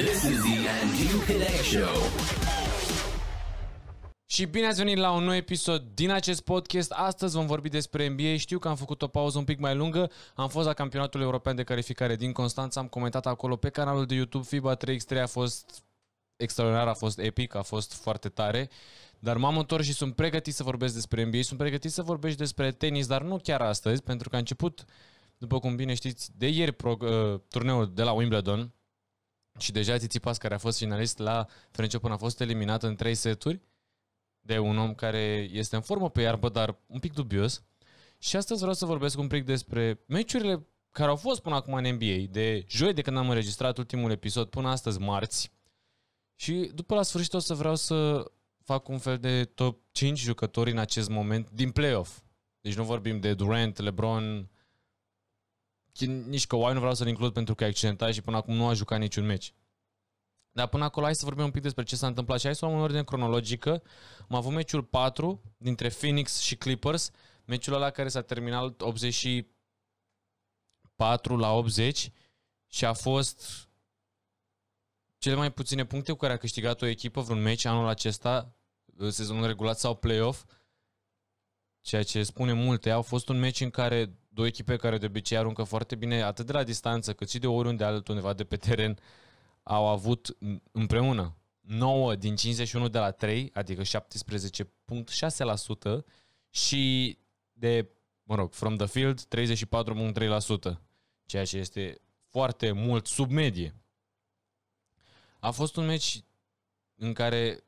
This is the Andrew Connect Show. Și bine ați venit la un nou episod din acest podcast. Astăzi vom vorbi despre NBA. Știu că am făcut o pauză un pic mai lungă. Am fost la campionatul european de calificare din Constanța. Am comentat acolo pe canalul de YouTube. FIBA 3x3 a fost extraordinar, a fost epic, a fost foarte tare. Dar m-am întors și sunt pregătit să vorbesc despre NBA. Sunt pregătit să vorbesc despre tenis, dar nu chiar astăzi, pentru că a început, după cum bine știți, de ieri pro, uh, turneul de la Wimbledon. Și deja Tsitsipas, care a fost finalist la French Open, a fost eliminat în trei seturi de un om care este în formă pe iarbă, dar un pic dubios. Și astăzi vreau să vorbesc un pic despre meciurile care au fost până acum în NBA, de joi de când am înregistrat ultimul episod până astăzi, marți. Și după la sfârșit o să vreau să fac un fel de top 5 jucători în acest moment din playoff. Deci nu vorbim de Durant, LeBron, nici Kawhi nu vreau să-l includ pentru că e accidentat și până acum nu a jucat niciun meci. Dar până acolo hai să vorbim un pic despre ce s-a întâmplat și hai să luăm în ordine cronologică. Am avut meciul 4 dintre Phoenix și Clippers, meciul ăla care s-a terminat 84 la 80 și a fost cele mai puține puncte cu care a câștigat o echipă vreun meci anul acesta, sezonul regulat sau playoff, ceea ce spune multe. Au fost un meci în care două echipe care de obicei aruncă foarte bine, atât de la distanță, cât și de oriunde altundeva de pe teren, au avut împreună 9 din 51 de la 3, adică 17.6% și de, mă rog, from the field 34.3%, ceea ce este foarte mult sub medie. A fost un meci în care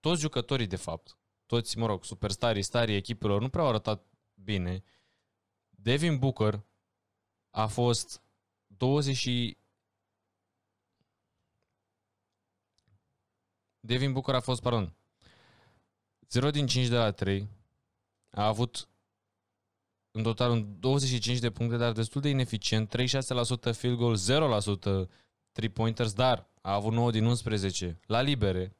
toți jucătorii, de fapt, toți, mă rog, superstarii, starii echipelor, nu prea au arătat bine. Devin Booker a fost 20 Devin Booker a fost, pardon, 0 din 5 de la 3. A avut în total un 25 de puncte, dar destul de ineficient. 36% field goal, 0% 3 pointers, dar a avut 9 din 11 la libere.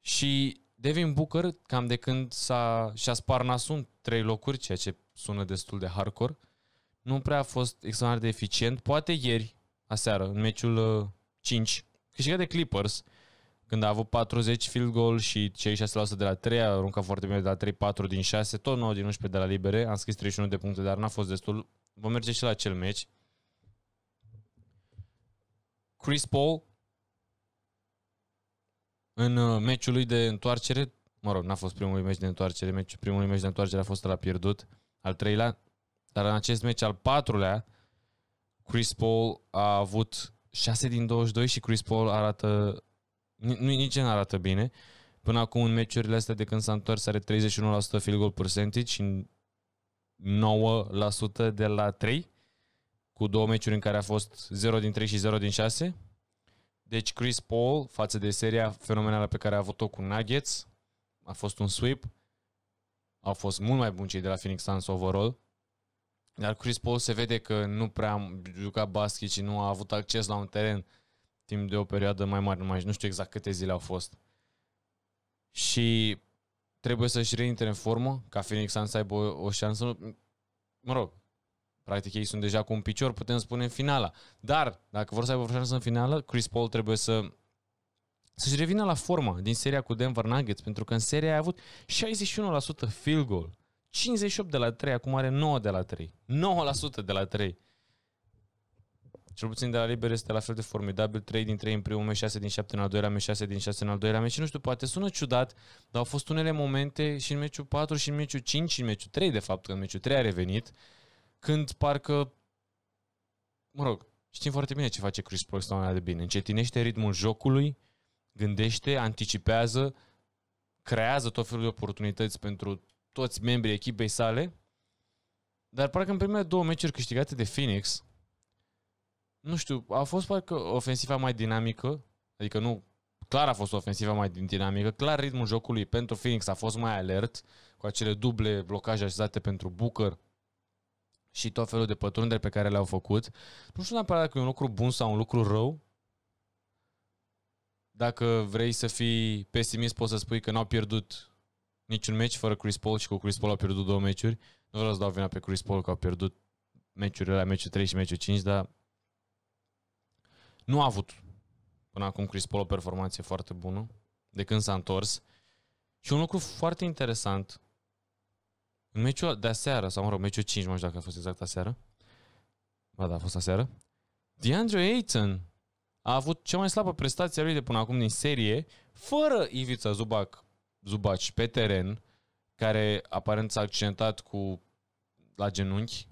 Și Devin Booker, cam de când s-a, și-a spart nasul în 3 locuri, ceea ce sună destul de hardcore, nu prea a fost extraordinar de eficient. Poate ieri, aseară, în meciul 5, câștigat de Clippers, când a avut 40 field goal și cei 6% de la 3, a aruncat foarte bine de la 3, 4 din 6, tot 9 din 11 de la libere, am scris 31 de puncte, dar n-a fost destul. Vom merge și la acel meci. Chris Paul în uh, meciul lui de întoarcere, mă rog, n-a fost primul meci de întoarcere, meciul primul meci de întoarcere a fost la pierdut, al treilea, dar în acest meci al patrulea, Chris Paul a avut 6 din 22 și Chris Paul arată nu, nici nu arată bine. Până acum în meciurile astea de când s-a întors are 31% field goal percentage și 9% de la 3 cu două meciuri în care a fost 0 din 3 și 0 din 6. Deci Chris Paul, față de seria fenomenală pe care a avut-o cu Nuggets, a fost un sweep. Au fost mult mai buni cei de la Phoenix Suns overall. Dar Chris Paul se vede că nu prea a jucat basket și nu a avut acces la un teren timp de o perioadă mai mare, nu, mai, nu știu exact câte zile au fost. Și trebuie să-și reintre în formă ca Phoenix Suns să aibă o, o șansă. Mă rog, practic ei sunt deja cu un picior, putem spune, în finala. Dar, dacă vor să aibă o șansă în finală, Chris Paul trebuie să să-și revină la formă din seria cu Denver Nuggets, pentru că în seria a avut 61% field goal, 58 de la 3, acum are 9 de la 3, 9% de la 3. Cel puțin de la liber este la fel de formidabil. 3 din 3 în primul meci, 6 din 7 în al doilea meci, 6 din 6 în al doilea meci. Și nu știu, poate sună ciudat, dar au fost unele momente și în meciul 4 și în meciul 5 și în meciul 3, de fapt, că în meciul 3 a revenit, când parcă, mă rog, știm foarte bine ce face Chris Paul stau de bine. Încetinește ritmul jocului, gândește, anticipează, creează tot felul de oportunități pentru toți membrii echipei sale, dar parcă în primele două meciuri câștigate de Phoenix, nu știu, a fost parcă ofensiva mai dinamică, adică nu, clar a fost ofensiva mai dinamică, clar ritmul jocului pentru Phoenix a fost mai alert, cu acele duble blocaje așezate pentru Booker și tot felul de pătrunderi pe care le-au făcut. Nu știu neapărat dacă e un lucru bun sau un lucru rău. Dacă vrei să fii pesimist, poți să spui că n-au pierdut niciun meci fără Chris Paul și cu Chris Paul au pierdut două meciuri. Nu vreau să dau vina pe Chris Paul că au pierdut meciurile la meciul 3 și meciul 5, dar nu a avut Până acum Chris Paul o performanță foarte bună de când s-a întors. Și un lucru foarte interesant, în meciul de aseară, sau mă rog, meciul 5, nu știu dacă a fost exact aseară. Ba da, a fost aseară. DeAndre Ayton a avut cea mai slabă prestație a lui de până acum din serie, fără Ivica Zubac, Zubac pe teren, care aparent s-a accidentat cu la genunchi.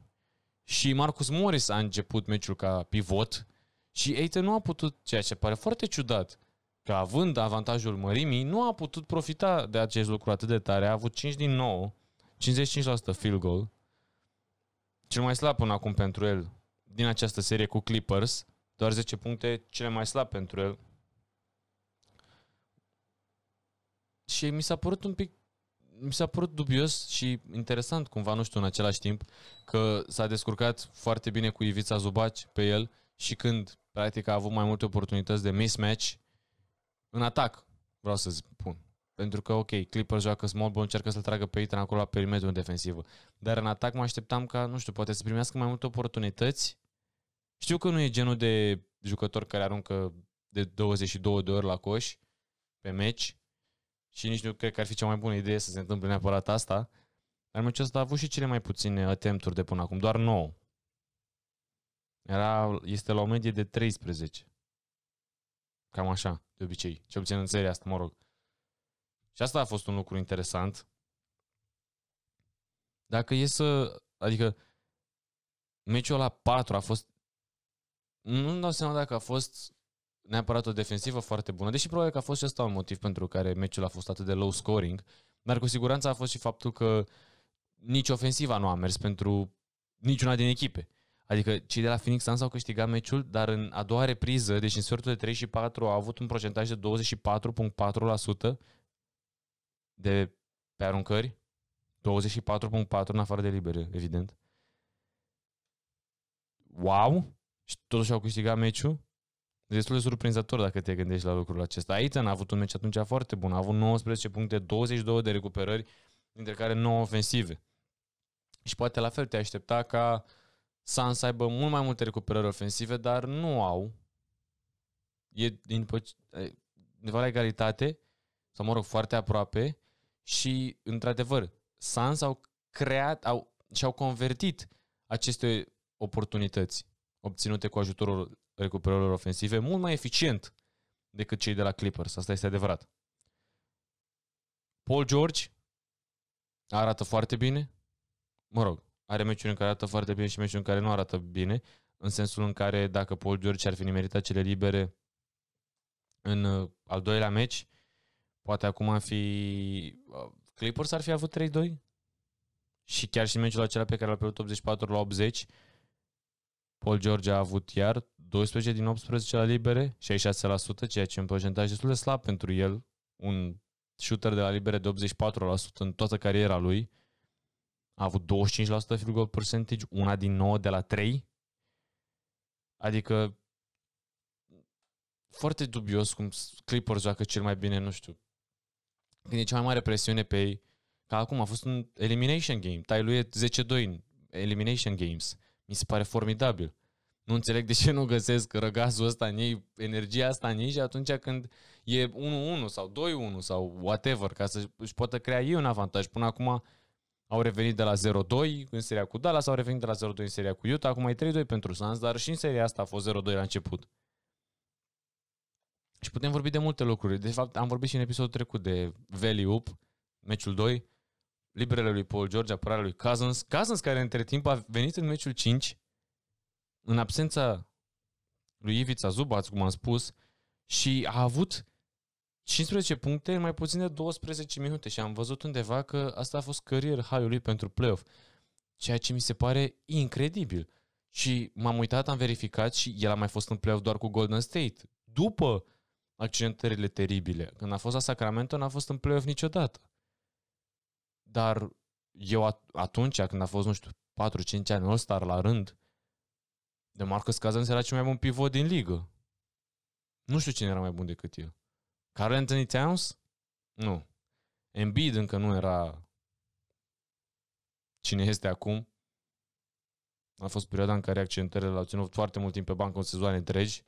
Și Marcus Morris a început meciul ca pivot și Ayton nu a putut, ceea ce pare foarte ciudat, că având avantajul mărimii, nu a putut profita de acest lucru atât de tare. A avut 5 din 9, 55% field goal. Cel mai slab până acum pentru el din această serie cu Clippers. Doar 10 puncte, cele mai slab pentru el. Și mi s-a părut un pic mi s-a părut dubios și interesant cumva, nu știu, în același timp, că s-a descurcat foarte bine cu Ivița Zubaci pe el și când, practic, a avut mai multe oportunități de mismatch, în atac, vreau să spun. Pentru că, ok, Clippers joacă small ball, încearcă să-l tragă pe Ethan acolo la perimetrul defensivă. Dar în atac mă așteptam ca, nu știu, poate să primească mai multe oportunități. Știu că nu e genul de jucător care aruncă de 22 de ori la coș pe meci și nici nu cred că ar fi cea mai bună idee să se întâmple neapărat asta. Dar meciul ăsta a avut și cele mai puține attempturi de până acum, doar 9. Era, este la o medie de 13. Cam așa, de obicei. Ce puțin în seria asta, mă rog. Și asta a fost un lucru interesant. Dacă e să... Adică meciul la 4 a fost... Nu-mi dau seama dacă a fost neapărat o defensivă foarte bună, deși probabil că a fost și ăsta un motiv pentru care meciul a fost atât de low scoring, dar cu siguranță a fost și faptul că nici ofensiva nu a mers pentru niciuna din echipe. Adică cei de la Phoenix Suns au câștigat meciul, dar în a doua repriză, deci în sfertul de 3 și 4, au avut un procentaj de 24,4% de pe aruncări. 24,4 în afară de libere, evident. Wow! Și totuși au câștigat meciul. Destul de surprinzător dacă te gândești la lucrul acesta. Aitan a avut un meci atunci foarte bun. A avut 19 puncte, 22 de recuperări, dintre care 9 ofensive. Și poate la fel te aștepta ca Suns să aibă mult mai multe recuperări ofensive, dar nu au. E din undeva la egalitate, sau mă rog, foarte aproape și, într-adevăr, Suns au creat, au, și-au convertit aceste oportunități obținute cu ajutorul recuperărilor ofensive mult mai eficient decât cei de la Clippers. Asta este adevărat. Paul George arată foarte bine. Mă rog, are meciuri în care arată foarte bine și meciuri în care nu arată bine, în sensul în care dacă Paul George ar fi meritat cele libere în uh, al doilea meci, poate acum ar fi uh, Clippers ar fi avut 3-2 și chiar și meciul acela pe care l-a pierdut 84 la 80 Paul George a avut iar 12 din 18 la libere, 66%, ceea ce e un procentaj destul de slab pentru el, un shooter de la libere de 84% în toată cariera lui. A avut 25% field goal percentage, una din 9 de la 3. Adică foarte dubios cum Clippers joacă cel mai bine, nu știu. Când e cea mai mare presiune pe ei, ca acum a fost un elimination game. Tai lui e 10-2 în elimination games. Mi se pare formidabil. Nu înțeleg de ce nu găsesc răgazul ăsta în ei, energia asta în ei și atunci când e 1-1 sau 2-1 sau whatever, ca să își poată crea ei un avantaj. Până acum au revenit de la 0-2 în seria cu Dallas, au revenit de la 0-2 în seria cu Utah, acum e 3-2 pentru Suns, dar și în seria asta a fost 0-2 la început. Și putem vorbi de multe lucruri. De fapt, am vorbit și în episodul trecut de Valley Up, meciul 2, liberele lui Paul George, apărarea lui Cousins. Cousins care între timp a venit în meciul 5 în absența lui Ivița Zubaț, cum am spus, și a avut 15 puncte în mai puțin de 12 minute și am văzut undeva că asta a fost career high lui pentru playoff, ceea ce mi se pare incredibil. Și m-am uitat, am verificat și el a mai fost în playoff doar cu Golden State. După accidentările teribile. Când a fost la Sacramento, n-a fost în playoff niciodată. Dar eu atunci, când a fost, nu știu, 4-5 ani All-Star la rând, de Marcus Cousins era cel mai bun pivot din ligă. Nu știu cine era mai bun decât el. Carl Anthony Towns? Nu. Embiid încă nu era cine este acum. A fost perioada în care accentările l-au ținut foarte mult timp pe bancă în sezoane întregi.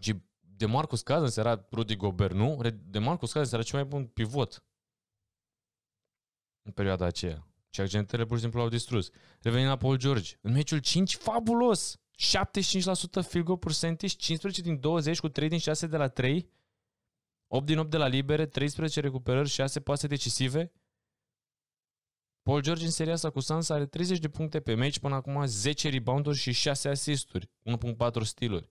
Și de Marcus Cousins era Rudy Gobert, nu? De Marcus Cousins era cel mai bun pivot în perioada aceea. Și accentele pur și simplu l-au distrus. Revenim la Paul George. În meciul 5, fabulos! 75% field goal percentage, 15 din 20 cu 3 din 6 de la 3, 8 din 8 de la libere, 13 recuperări, 6 pase decisive. Paul George în seria asta cu Suns are 30 de puncte pe meci, până acum 10 rebounduri și 6 assisturi, 1.4 stiluri.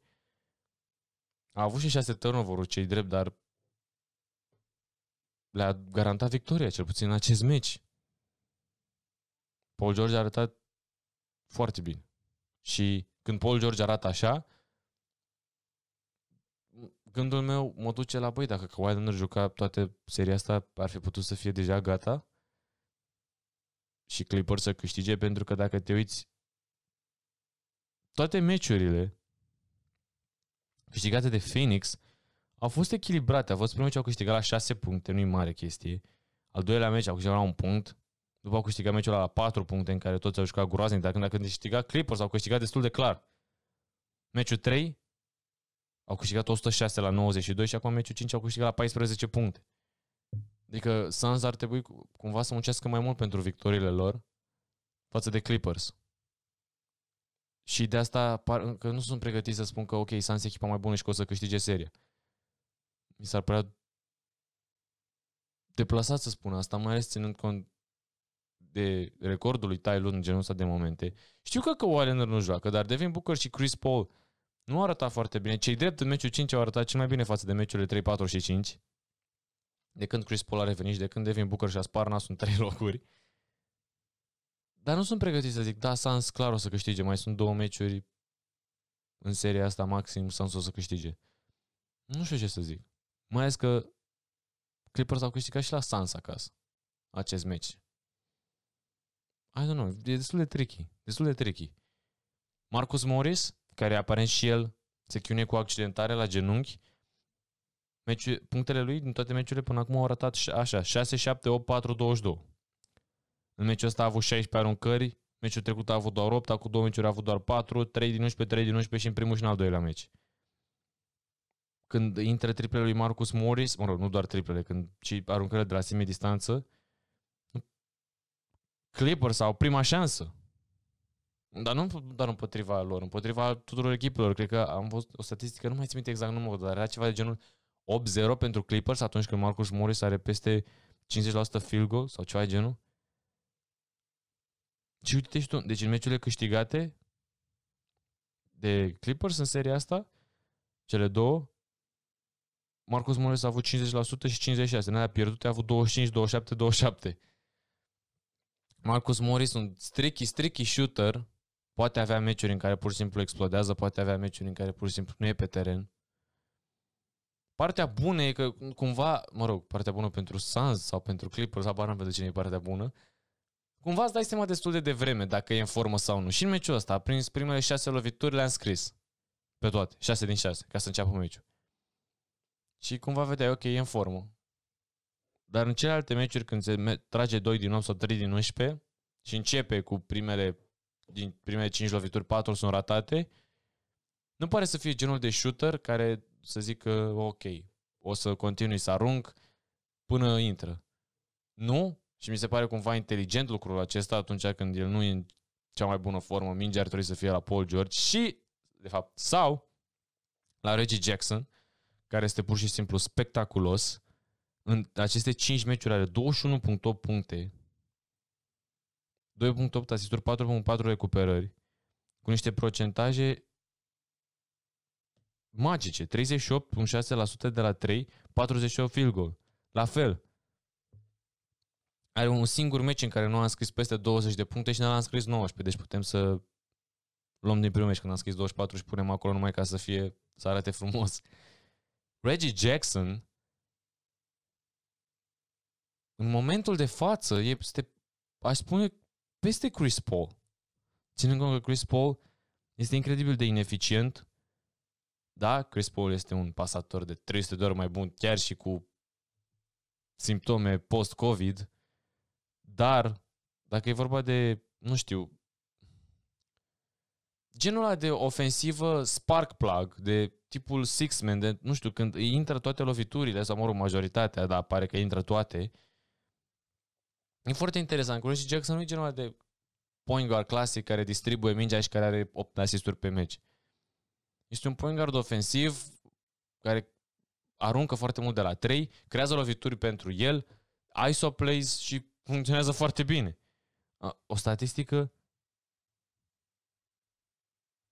A avut și 6 turnover-uri cei drept, dar le-a garantat victoria, cel puțin în acest meci. Paul George a arătat foarte bine. Și când Paul George arată așa, gândul meu mă duce la, băi, dacă Kawhi Leonard juca toată seria asta, ar fi putut să fie deja gata și Clippers să câștige, pentru că dacă te uiți toate meciurile câștigate de Phoenix au fost echilibrate. A fost primul meci au câștigat la 6 puncte, nu-i mare chestie. Al doilea meci au câștigat la un punct. După au câștigat meciul la 4 puncte în care toți au jucat groaznic, dar când a câștigat Clippers au câștigat destul de clar. Meciul 3 au câștigat 106 la 92 și acum meciul 5 au câștigat la 14 puncte. Adică Suns ar trebui cumva să muncească mai mult pentru victoriile lor față de Clippers. Și de asta par, că nu sunt pregătit să spun că ok, Suns e echipa mai bună și că o să câștige seria. Mi s-ar părea deplasat să spun asta, mai ales ținând cont de recordul lui Ty Lue în genul ăsta de momente. Știu că că Leonard nu joacă, dar Devin Booker și Chris Paul nu au arătat foarte bine. Cei drept în meciul 5 au arătat cel mai bine față de meciurile 3, 4 și 5. De când Chris Paul a revenit și de când Devin Booker și-a spart sunt trei locuri. Dar nu sunt pregătit să zic, da, Sans clar o să câștige. Mai sunt două meciuri în seria asta maxim, Sans o să câștige. Nu știu ce să zic. Mai ales că Clippers au câștigat și la Sans acasă acest meci. I don't know, e destul de tricky. Destul de tricky. Marcus Morris, care aparent și el se chiunie cu accidentare la genunchi, meci, punctele lui din toate meciurile până acum au arătat așa, 6, 7, 8, 4, 22. În meciul ăsta a avut 16 aruncări, meciul trecut a avut doar 8, acum două meciuri a avut doar 4, 3 din 11, 3 din 11 și în primul și în al doilea meci când intră triplele lui Marcus Morris, mă rog, nu doar triplele, când ci aruncările de la semi distanță, Clippers au prima șansă. Dar nu doar împotriva lor, împotriva tuturor echipelor. Cred că am văzut o statistică, nu mai țin minte exact numărul, dar era ceva de genul 8-0 pentru Clippers atunci când Marcus Morris are peste 50% field goal sau ceva de genul. Și uite și tu, deci în meciurile câștigate de Clippers în seria asta, cele două, Marcus Morris a avut 50% și 56%. N-a pierdut, a avut 25, 27, 27. Marcus Morris, un stricky, stricky shooter, poate avea meciuri în care pur și simplu explodează, poate avea meciuri în care pur și simplu nu e pe teren. Partea bună e că cumva, mă rog, partea bună pentru Suns sau pentru Clippers, habar n-am pentru cine e partea bună, cumva îți dai seama destul de devreme dacă e în formă sau nu. Și în meciul ăsta a prins primele șase lovituri, le-am scris. Pe toate, șase din șase, ca să înceapă meciul. Și cumva vedeai, ok, e în formă. Dar în celelalte meciuri, când se trage 2 din 8 sau 3 din 11 și începe cu primele, din primele 5 lovituri, 4 sunt ratate, nu pare să fie genul de shooter care să zică, ok, o să continui să arunc până intră. Nu? Și mi se pare cumva inteligent lucrul acesta atunci când el nu e în cea mai bună formă, mingea ar trebui să fie la Paul George și, de fapt, sau la Reggie Jackson, care este pur și simplu spectaculos. În aceste 5 meciuri are 21.8 puncte, 2.8 asisturi, 4.4 recuperări, cu niște procentaje magice, 38.6% de la 3, 48 field goal. La fel, are un singur meci în care nu a scris peste 20 de puncte și n-a scris 19, deci putem să luăm din primul meci când am scris 24 și punem acolo numai ca să fie, să arate frumos. Reggie Jackson, în momentul de față, este, aș spune, peste Chris Paul. Ținând cont că Chris Paul este incredibil de ineficient, da, Chris Paul este un pasator de 300 de ori mai bun, chiar și cu simptome post-COVID, dar dacă e vorba de, nu știu, genul ăla de ofensivă spark plug, de tipul six-man, de, nu știu, când îi intră toate loviturile, sau mă rog, majoritatea, dar pare că intră toate. E foarte interesant. Cu Reggie Jackson nu e genul ăla de point guard clasic care distribuie mingea și care are 8 asisturi pe meci. Este un point guard ofensiv care aruncă foarte mult de la 3, creează lovituri pentru el, ISO plays și funcționează foarte bine. O statistică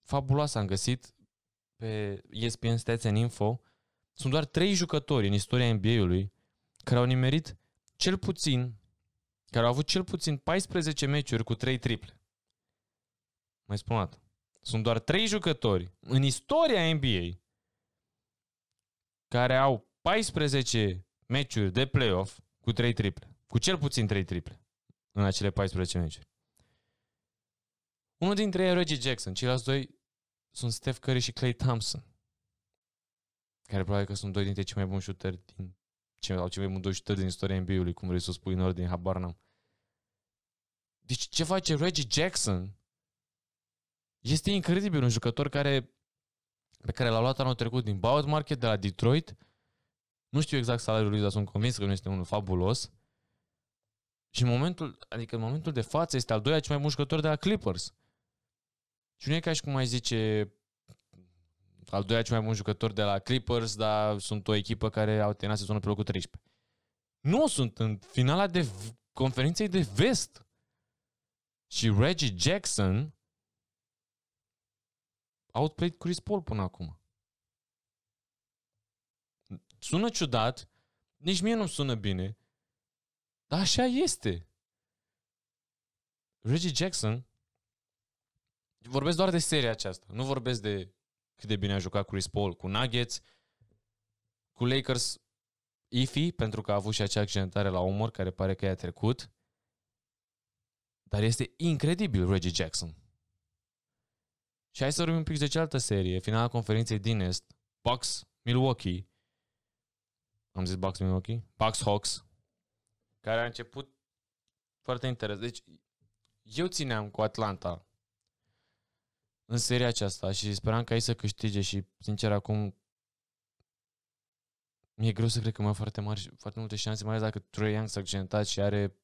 fabuloasă am găsit pe ESPN Stats and Info. Sunt doar trei jucători în istoria NBA-ului care au nimerit cel puțin, care au avut cel puțin 14 meciuri cu 3 triple. Mai spun o Sunt doar trei jucători în istoria NBA care au 14 meciuri de playoff cu 3 triple. Cu cel puțin 3 triple în acele 14 meciuri. Unul dintre ei e Reggie Jackson, ceilalți doi sunt Steph Curry și Clay Thompson, care probabil că sunt doi dintre cei mai buni shooteri din ce, au cei mai buni doi shooteri din istoria NBA-ului, cum vrei să o spui în ordine, habar n-am. Deci ce face Reggie Jackson este incredibil, un jucător care pe care l-a luat anul trecut din Bowed Market de la Detroit. Nu știu exact salariul lui, dar sunt convins că nu este unul fabulos. Și în momentul, adică în momentul de față este al doilea cel mai bun jucător de la Clippers. Și nu e ca și cum ai zice al doilea cel mai bun jucător de la Clippers, dar sunt o echipă care au terminat sezonul pe locul 13. Nu, sunt în finala de conferinței de vest. Și Reggie Jackson outplayed Chris Paul până acum. Sună ciudat, nici mie nu sună bine, dar așa este. Reggie Jackson vorbesc doar de seria aceasta. Nu vorbesc de cât de bine a jucat Chris Paul cu Nuggets, cu Lakers ifi, pentru că a avut și acea accidentare la umăr care pare că i-a trecut. Dar este incredibil Reggie Jackson. Și hai să vorbim un pic de cealaltă serie, finala conferinței din Est, Bucks Milwaukee. Am zis Bucks Milwaukee? Bucks Hawks. Care a început foarte interesant. Deci, eu țineam cu Atlanta în seria aceasta și speram ca ei să câștige și, sincer, acum mi-e greu să cred că mai au foarte mari, foarte multe șanse, mai ales dacă Trey Young s-a accidentat și are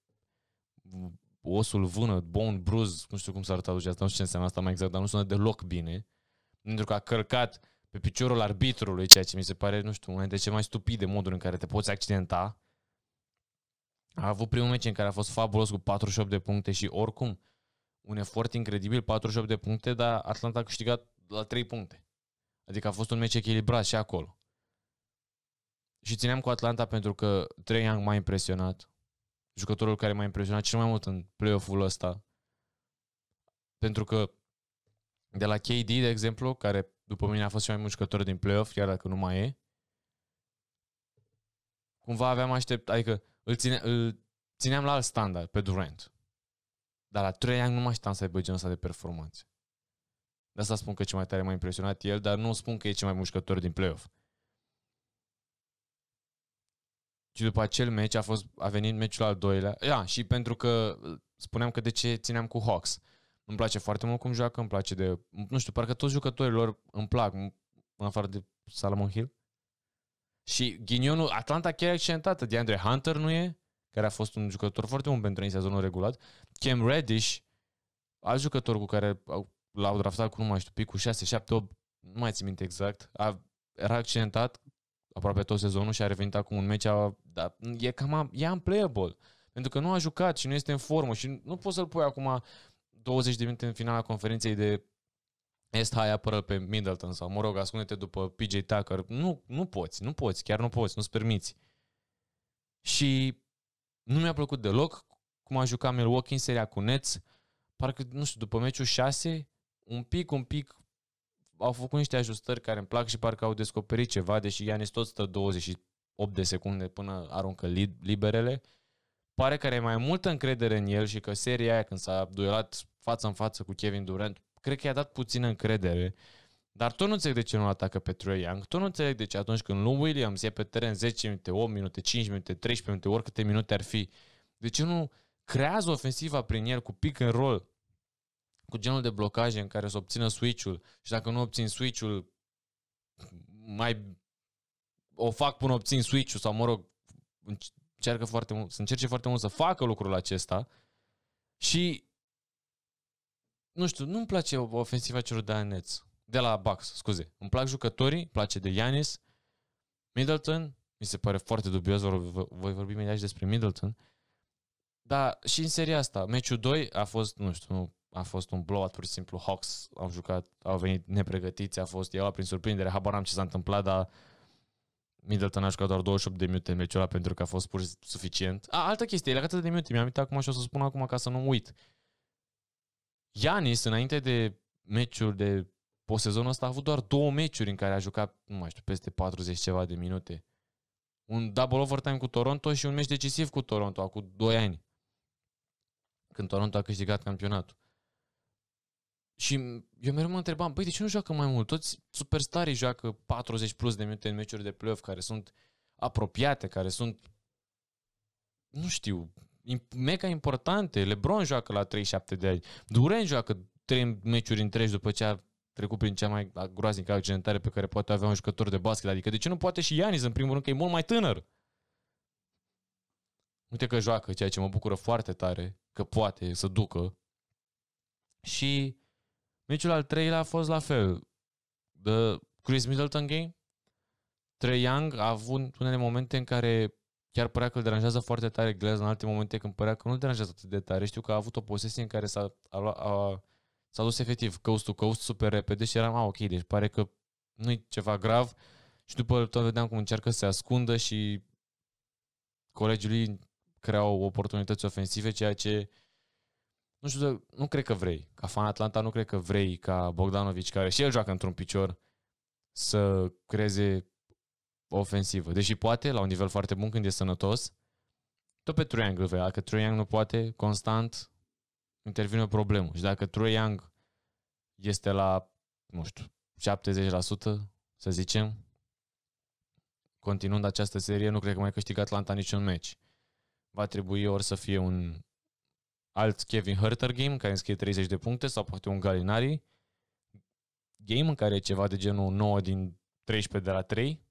osul vână, bone bruise, nu știu cum s-ar traduce asta, nu știu ce înseamnă asta mai exact, dar nu sună deloc bine, pentru că a călcat pe piciorul arbitrului, ceea ce mi se pare, nu știu, una dintre cele mai stupide moduri în care te poți accidenta. A avut primul meci în care a fost fabulos cu 48 de puncte și oricum un efort incredibil, 48 de puncte, dar Atlanta a câștigat la 3 puncte. Adică a fost un meci echilibrat și acolo. Și țineam cu Atlanta pentru că Trey Young m-a impresionat. Jucătorul care m-a impresionat cel mai mult în play-off-ul ăsta. Pentru că de la KD, de exemplu, care după mine a fost cel mai mult jucător din play-off, chiar dacă nu mai e, cumva aveam aștept, adică îl, ține, îl țineam la alt standard pe Durant. Dar la trei ani nu mai așteptam să aibă genul ăsta de performanțe. De asta spun că cel mai tare m-a impresionat el, dar nu spun că e cel mai mușcător din playoff. Și după acel meci a, fost, a venit meciul al doilea. Ia, și pentru că spuneam că de ce țineam cu Hawks. Îmi place foarte mult cum joacă, îmi place de... Nu știu, parcă toți jucătorii lor îmi plac, în afară de Salomon Hill. Și ghinionul, Atlanta chiar e accentată. DeAndre Hunter nu e, care a fost un jucător foarte bun pentru în sezonul regulat. Cam Reddish, alt jucător cu care l-au draftat cu, nu mai știu, pic cu 6, 7, 8, nu mai țin minte exact, a, era accidentat aproape tot sezonul și a revenit acum un meci, a, da, e cam e unplayable. Pentru că nu a jucat și nu este în formă și nu poți să-l pui acum 20 de minute în finala conferinței de Est, hai apără pe Middleton sau, mă rog, ascunde-te după PJ Tucker. Nu, nu poți, nu poți, chiar nu poți, nu-ți permiți. Și nu mi-a plăcut deloc cum a jucat Milwaukee în seria cu Nets. Parcă, nu știu, după meciul 6, un pic, un pic au făcut niște ajustări care îmi plac și parcă au descoperit ceva, deși Ianis tot stă 28 de secunde până aruncă liberele. Pare că are mai multă încredere în el și că seria aia când s-a duelat față în față cu Kevin Durant, cred că i-a dat puțină încredere. Dar tot nu înțeleg de ce nu atacă pe Trey Young. Tot nu înțeleg de ce atunci când Lou Williams e pe teren 10 minute, 8 minute, 5 minute, 13 minute, oricâte minute ar fi, de ce nu creează ofensiva prin el cu pick and roll cu genul de blocaje în care să obțină switch-ul și dacă nu obțin switch-ul, mai o fac până obțin switch-ul sau, mă rog, încearcă foarte mult, să încerce foarte mult să facă lucrul acesta și nu știu, nu-mi place ofensiva celor de la Nets, de la Bucks, scuze. Îmi plac jucătorii, îmi place de Yanis, Middleton, mi se pare foarte dubios, voi vorbi imediat și despre Middleton, dar și în seria asta, meciul 2 a fost, nu știu, nu, a fost un blowout pur și simplu. Hawks au jucat, au venit nepregătiți, a fost, eu prin surprindere, habar am ce s-a întâmplat, dar Middleton a jucat doar 28 de minute în meciul ăla pentru că a fost pur și suficient. A, altă chestie, legată de minute, mi-am uitat acum și o să spun acum ca să nu uit. Ianis, înainte de meciul de posezonul ăsta, a avut doar două meciuri în care a jucat, nu mai știu, peste 40 ceva de minute. Un double overtime cu Toronto și un meci decisiv cu Toronto, acum 2 ani. Când Toronto a câștigat campionatul. Și eu mereu mă întrebam, băi, de ce nu joacă mai mult? Toți superstarii joacă 40 plus de minute în meciuri de playoff care sunt apropiate, care sunt, nu știu, mega importante. LeBron joacă la 37 de ani. Duren joacă 3 meciuri întregi după ce a trecut prin cea mai groaznică accidentare pe care poate avea un jucător de basket. Adică de ce nu poate și Ianis, în primul rând, că e mult mai tânăr? Uite că joacă, ceea ce mă bucură foarte tare, că poate să ducă. Și Meciul al treilea a fost la fel. The Chris Middleton game. Trey Young a avut unele momente în care chiar părea că îl deranjează foarte tare Glass, în alte momente când părea că nu îl deranjează atât de tare. Știu că a avut o posesie în care s-a, a, a, s-a dus efectiv coast to coast super repede și eram, a, ok, deci pare că nu-i ceva grav. Și după tot vedeam cum încearcă să se ascundă și colegii lui creau oportunități ofensive, ceea ce nu știu, nu cred că vrei. Ca fan Atlanta nu cred că vrei ca Bogdanovic, care și el joacă într-un picior, să creeze o ofensivă. Deși poate, la un nivel foarte bun când e sănătos, tot pe Trae Young vrea. Dacă Trae Young nu poate, constant, intervine o problemă. Și dacă Trae Young este la, nu știu, 70%, să zicem, continuând această serie, nu cred că mai câștigă Atlanta niciun meci. Va trebui ori să fie un alt Kevin Herter game care înscrie 30 de puncte sau poate un Galinari game în care e ceva de genul 9 din 13 de la 3.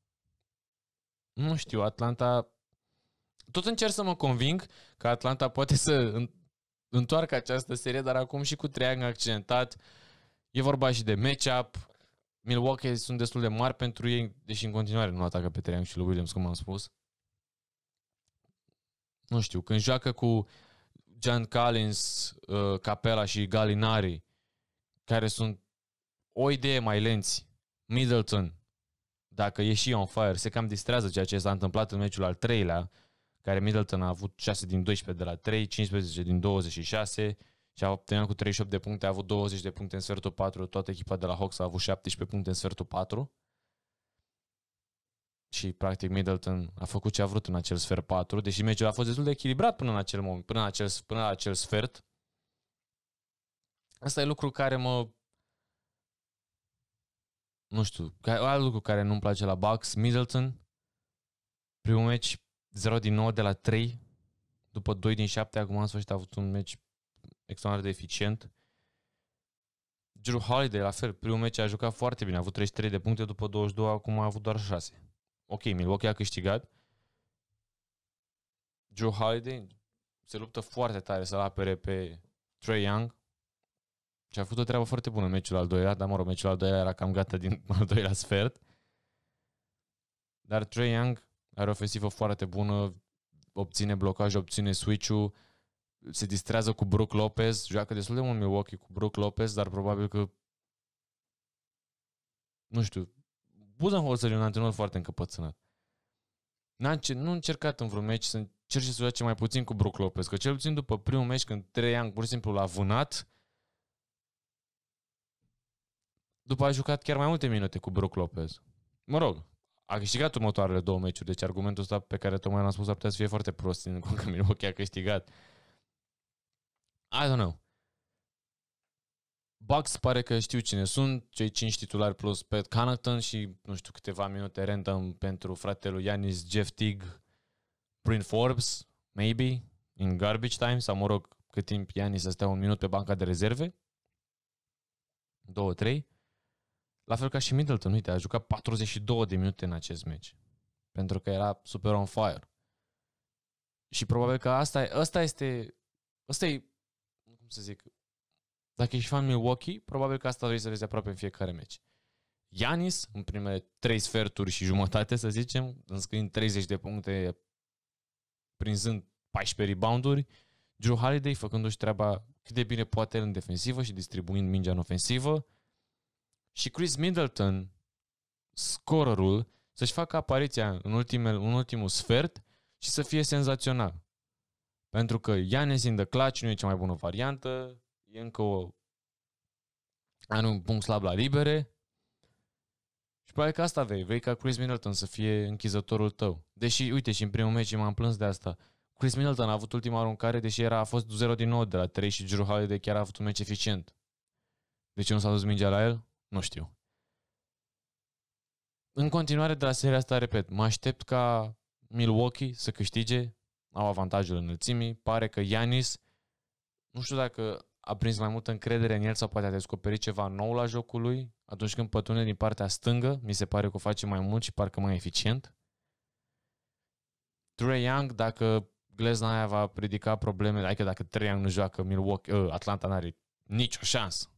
Nu știu, Atlanta... Tot încerc să mă conving că Atlanta poate să întoarcă această serie, dar acum și cu triangul accidentat. E vorba și de matchup. Milwaukee sunt destul de mari pentru ei, deși în continuare nu atacă pe triangul și lui Williams, cum am spus. Nu știu, când joacă cu John Collins, uh, Capela și Galinari, care sunt o idee mai lenți, Middleton, dacă e și on fire, se cam distrează ceea ce s-a întâmplat în meciul al treilea, care Middleton a avut 6 din 12 de la 3, 15 din 26 și a obținut cu 38 de puncte, a avut 20 de puncte în sfertul 4, toată echipa de la Hawks a avut 17 puncte în sfertul 4 și practic Middleton a făcut ce a vrut în acel sfert 4, deși meciul a fost destul de echilibrat până în acel moment, până în acel, până în acel sfert. Asta e lucru care mă nu știu, alt lucru care nu-mi place la Bucks, Middleton, primul meci 0 din 9 de la 3, după 2 din 7, acum în sfârșit a avut un meci extraordinar de eficient. Drew Holiday, la fel, primul meci a jucat foarte bine, a avut 33 de puncte, după 22, acum a avut doar 6 ok, Milwaukee a câștigat. Joe Holiday se luptă foarte tare să-l apere pe Trey Young și a făcut o treabă foarte bună în meciul al doilea, dar mă rog, meciul al doilea era cam gata din al doilea sfert. Dar Trey Young are o ofensivă foarte bună, obține blocaj, obține switch-ul, se distrează cu Brook Lopez, joacă destul de mult Milwaukee cu Brook Lopez, dar probabil că nu știu, Budenholzer e un antrenor foarte încăpățânat. N-a, nu a încercat în vreun meci să încerce să joace mai puțin cu Brook Lopez, că cel puțin după primul meci când trei ani pur și simplu l-a vânat, după a jucat chiar mai multe minute cu Brook Lopez. Mă rog, a câștigat următoarele două meciuri, deci argumentul ăsta pe care tocmai l-am spus ar putea să fie foarte prost, ținând cont că Milwaukee a câștigat. I don't know. Bucks pare că știu cine sunt, cei cinci titulari plus Pat Connaughton și, nu știu, câteva minute random pentru fratele lui Yanis, Jeff Tigg, Bryn Forbes, maybe, in garbage time, sau mă rog, cât timp Yanis să stea un minut pe banca de rezerve. 2-3. La fel ca și Middleton, uite, a jucat 42 de minute în acest meci. Pentru că era super on fire. Și probabil că asta, asta este, asta e, cum să zic, dacă ești fan Milwaukee, probabil că asta vrei să vezi aproape în fiecare meci. Yanis, în primele trei sferturi și jumătate, să zicem, înscriind 30 de puncte, prinzând 14 rebounduri, Drew Holiday făcându-și treaba cât de bine poate el în defensivă și distribuind mingea în ofensivă, și Chris Middleton, scorerul, să-și facă apariția în, ultimel, în ultimul sfert și să fie senzațional. Pentru că Giannis in the clutch nu e cea mai bună variantă, e încă o... are un punct slab la libere și probabil că asta vei. Vrei ca Chris Middleton să fie închizătorul tău. Deși, uite, și în primul meci m-am plâns de asta. Chris Middleton a avut ultima aruncare, deși era, a fost 0 din 9 de la 3 și Drew Holiday chiar a avut un meci eficient. De ce nu s-a dus mingea la el? Nu știu. În continuare de la seria asta, repet, mă aștept ca Milwaukee să câștige, au avantajul înălțimii, pare că Yanis, nu știu dacă a prins mai multă încredere în el sau poate a descoperit ceva nou la jocul lui, atunci când pătune din partea stângă, mi se pare că o face mai mult și parcă mai eficient. Trey Young, dacă Glezna va ridica probleme, adică dacă Trey Young nu joacă, Milwaukee, uh, Atlanta n-are nicio șansă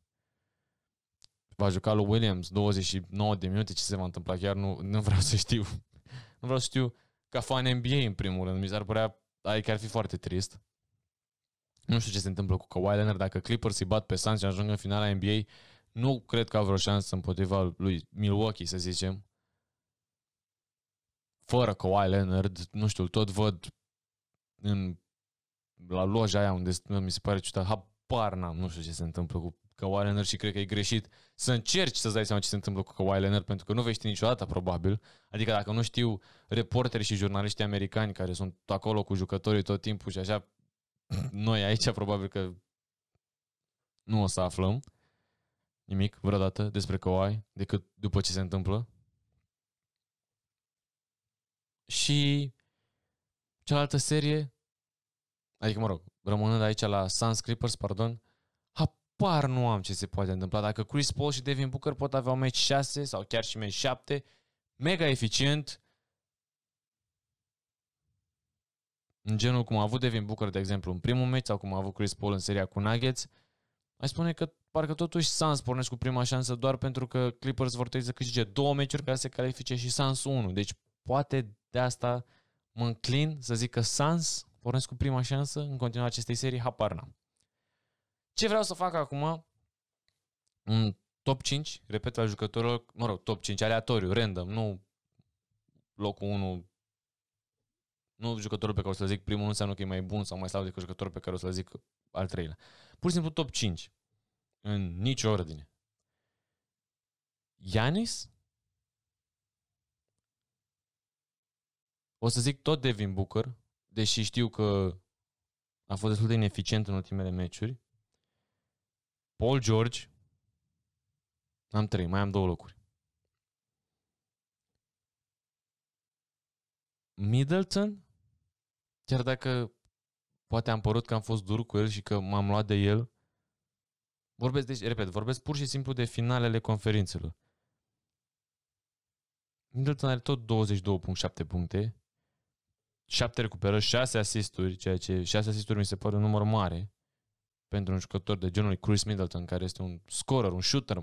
va juca lui Williams 29 de minute, ce se va întâmpla? Chiar nu, nu vreau să știu. Nu vreau să știu ca fan NBA în primul rând. Mi s-ar părea, adică ar fi foarte trist. Nu știu ce se întâmplă cu Kawhi Leonard. Dacă Clippers îi bat pe Suns și ajung în finala NBA, nu cred că au vreo șansă împotriva lui Milwaukee, să zicem. Fără Kawhi Leonard, nu știu, tot văd în, la loja aia unde mi se pare ciudat, habar n-am, nu știu ce se întâmplă cu Kawhi Leonard și cred că e greșit să încerci să-ți dai seama ce se întâmplă cu Kawhi Leonard pentru că nu vei ști niciodată probabil. Adică dacă nu știu reporteri și jurnaliști americani care sunt acolo cu jucătorii tot timpul și așa, noi aici probabil că nu o să aflăm nimic vreodată despre Kawhi decât după ce se întâmplă. Și cealaltă serie, adică mă rog, rămânând aici la Suns Clippers, pardon, par nu am ce se poate întâmpla. Dacă Chris Paul și Devin Booker pot avea un meci 6 sau chiar și meci 7, mega eficient, în genul cum a avut Devin Booker, de exemplu, în primul meci sau cum a avut Chris Paul în seria cu Nuggets, mai spune că parcă totuși Suns pornesc cu prima șansă doar pentru că Clippers vor trebui să câștige două meciuri ca să se califice și Suns 1. Deci poate de asta mă înclin să zic că Suns pornesc cu prima șansă în continuare acestei serii, habar n-am. Ce vreau să fac acum? Un top 5, repet, al jucătorilor, mă rog, top 5, aleatoriu, random, nu locul 1, nu jucătorul pe care o să zic primul nu înseamnă că e mai bun sau mai slab decât jucătorul pe care o să zic al treilea. Pur și simplu top 5. În nicio ordine. Yanis? O să zic tot Devin Booker, deși știu că a fost destul de ineficient în ultimele meciuri. Paul George. Am trei, mai am două locuri. Middleton, chiar dacă poate am părut că am fost dur cu el și că m-am luat de el, vorbesc, deci, repet, vorbesc pur și simplu de finalele conferințelor. Middleton are tot 22.7 puncte, 7 recuperări, 6 asisturi, ceea ce 6 asisturi mi se pare un număr mare pentru un jucător de genul Chris Middleton, care este un scorer, un shooter,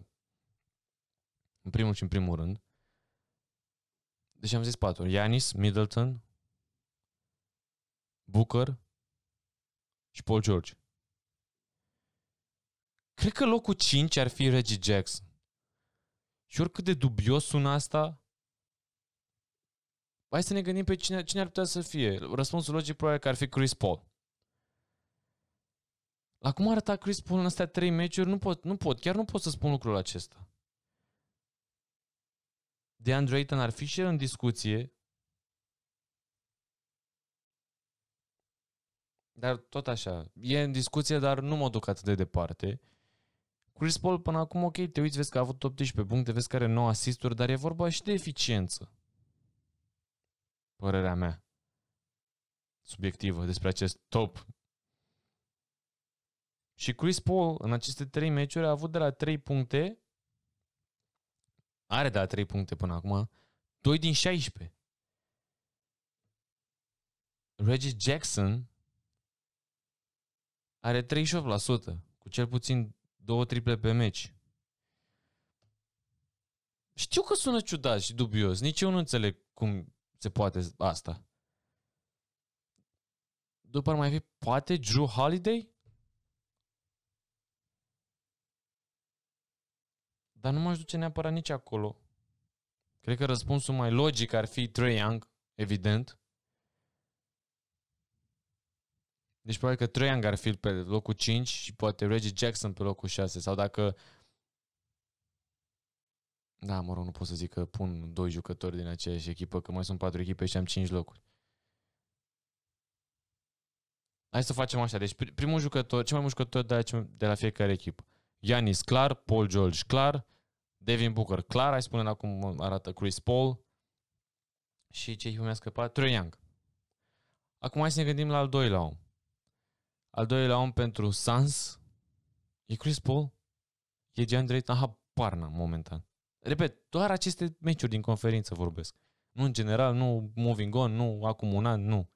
în primul și în primul rând. Deci am zis patru. Yanis, Middleton, Booker și Paul George. Cred că locul 5 ar fi Reggie Jackson. Și oricât de dubios sună asta, hai să ne gândim pe cine, cine ar putea să fie. Răspunsul logic probabil că ar fi Chris Paul. La cum arăta Chris Paul în astea trei meciuri, nu pot, nu pot, chiar nu pot să spun lucrul acesta. De Andrew Ayton ar fi și el în discuție, dar tot așa, e în discuție, dar nu mă duc atât de departe. Chris Paul până acum, ok, te uiți, vezi că a avut 18 puncte, vezi că are 9 asisturi, dar e vorba și de eficiență. Părerea mea. Subiectivă despre acest top Și Chris Paul în aceste trei meciuri a avut de la 3 puncte, are de la 3 puncte până acum, 2 din 16. Reggie Jackson are 38%, cu cel puțin două triple pe meci. Știu că sună ciudat și dubios, nici eu nu înțeleg cum se poate asta. După ar mai fi, poate Drew Holiday? Dar nu m-aș duce neapărat nici acolo. Cred că răspunsul mai logic ar fi Trey Young, evident. Deci probabil că Trey Young ar fi pe locul 5 și poate Reggie Jackson pe locul 6. Sau dacă... Da, mă rog, nu pot să zic că pun doi jucători din aceeași echipă, că mai sunt patru echipe și am 5 locuri. Hai să facem așa. Deci primul jucător, cel mai mult jucător de la, de la fiecare echipă. Yanis clar, Paul George clar, Devin Booker clar, hai spune acum arată Chris Paul și ce echipă mi-a scăpat? Trey Young. Acum hai să ne gândim la al doilea om. Al doilea om pentru Suns e Chris Paul, e DeAndre Ayton, aha, parna momentan. Repet, doar aceste meciuri din conferință vorbesc. Nu în general, nu moving on, nu acum un an, nu.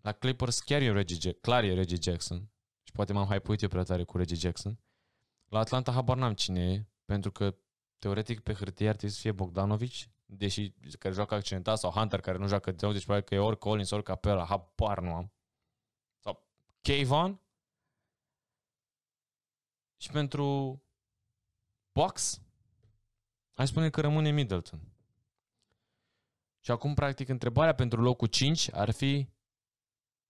La Clippers chiar e Reggie, clar e Reggie Jackson. Și poate m-am hypuit eu prea tare cu Reggie Jackson. La Atlanta habar n-am cine e, pentru că teoretic pe hârtie ar trebui să fie Bogdanovic, deși care joacă accidentat, sau Hunter care nu joacă de deci probabil că e ori Collins, ori Capela, habar nu am. Sau Kayvon. Și pentru Box, aș spune că rămâne Middleton. Și acum, practic, întrebarea pentru locul 5 ar fi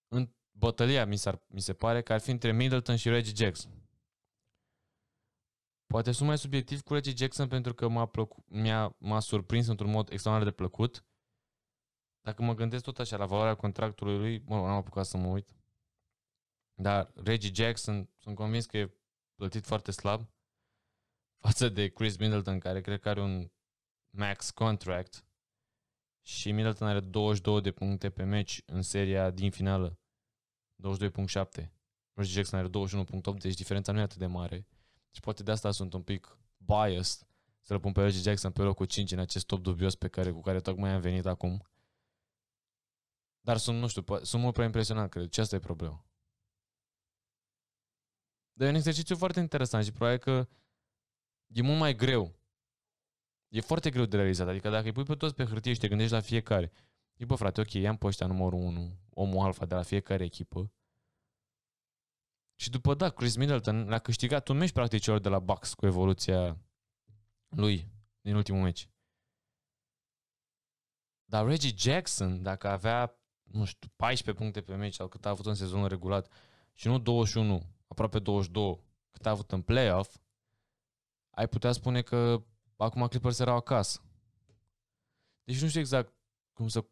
în bătălia, mi, s mi se pare, că ar fi între Middleton și Reggie Jackson. Poate sunt mai subiectiv cu Reggie Jackson pentru că m-a, plăcu- mi-a, m-a surprins într-un mod extraordinar de plăcut. Dacă mă gândesc tot așa la valoarea contractului lui, mă, n-am apucat să mă uit. Dar Reggie Jackson, sunt convins că e plătit foarte slab față de Chris Middleton, care cred că are un max contract și Middleton are 22 de puncte pe meci în seria din finală. 22.7. Reggie Jackson are 21.8, deci diferența nu e atât de mare. Și poate de asta sunt un pic biased să-l pun pe Reggie Jackson pe locul 5 în acest top dubios pe care, cu care tocmai am venit acum. Dar sunt, nu știu, sunt mult prea impresionat, cred. Ce asta e problema? Dar e un exercițiu foarte interesant și probabil că e mult mai greu. E foarte greu de realizat. Adică dacă îi pui pe toți pe hârtie și te gândești la fiecare, e bă frate, ok, i-am pe ăștia numărul 1, omul alfa de la fiecare echipă, și după da, Chris Middleton a câștigat un meci practic celor de la Bucks cu evoluția lui din ultimul meci. Dar Reggie Jackson, dacă avea, nu știu, 14 puncte pe meci sau cât a avut în sezonul regulat și nu 21, aproape 22, cât a avut în playoff, ai putea spune că acum Clippers erau acasă. Deci nu știu exact cum să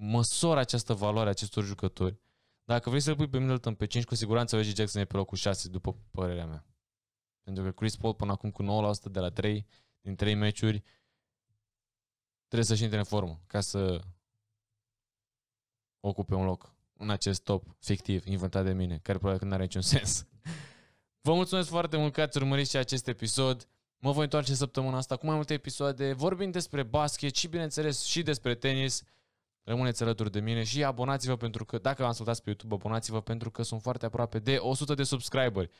măsor această valoare a acestor jucători. Dacă vrei să-l pui pe Middleton pe 5, cu siguranță Reggie Jackson e pe locul 6, după părerea mea. Pentru că Chris Paul până acum cu 9% de la 3, din 3 meciuri, trebuie să-și intre în formă ca să ocupe un loc în acest top fictiv inventat de mine, care probabil că nu are niciun sens. Vă mulțumesc foarte mult că ați urmărit și acest episod. Mă voi întoarce săptămâna asta cu mai multe episoade, vorbind despre basket și, bineînțeles, și despre tenis. Rămâneți alături de mine și abonați-vă pentru că, dacă v-am ascultat pe YouTube, abonați-vă pentru că sunt foarte aproape de 100 de subscriberi.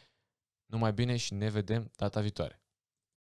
Numai bine și ne vedem data viitoare.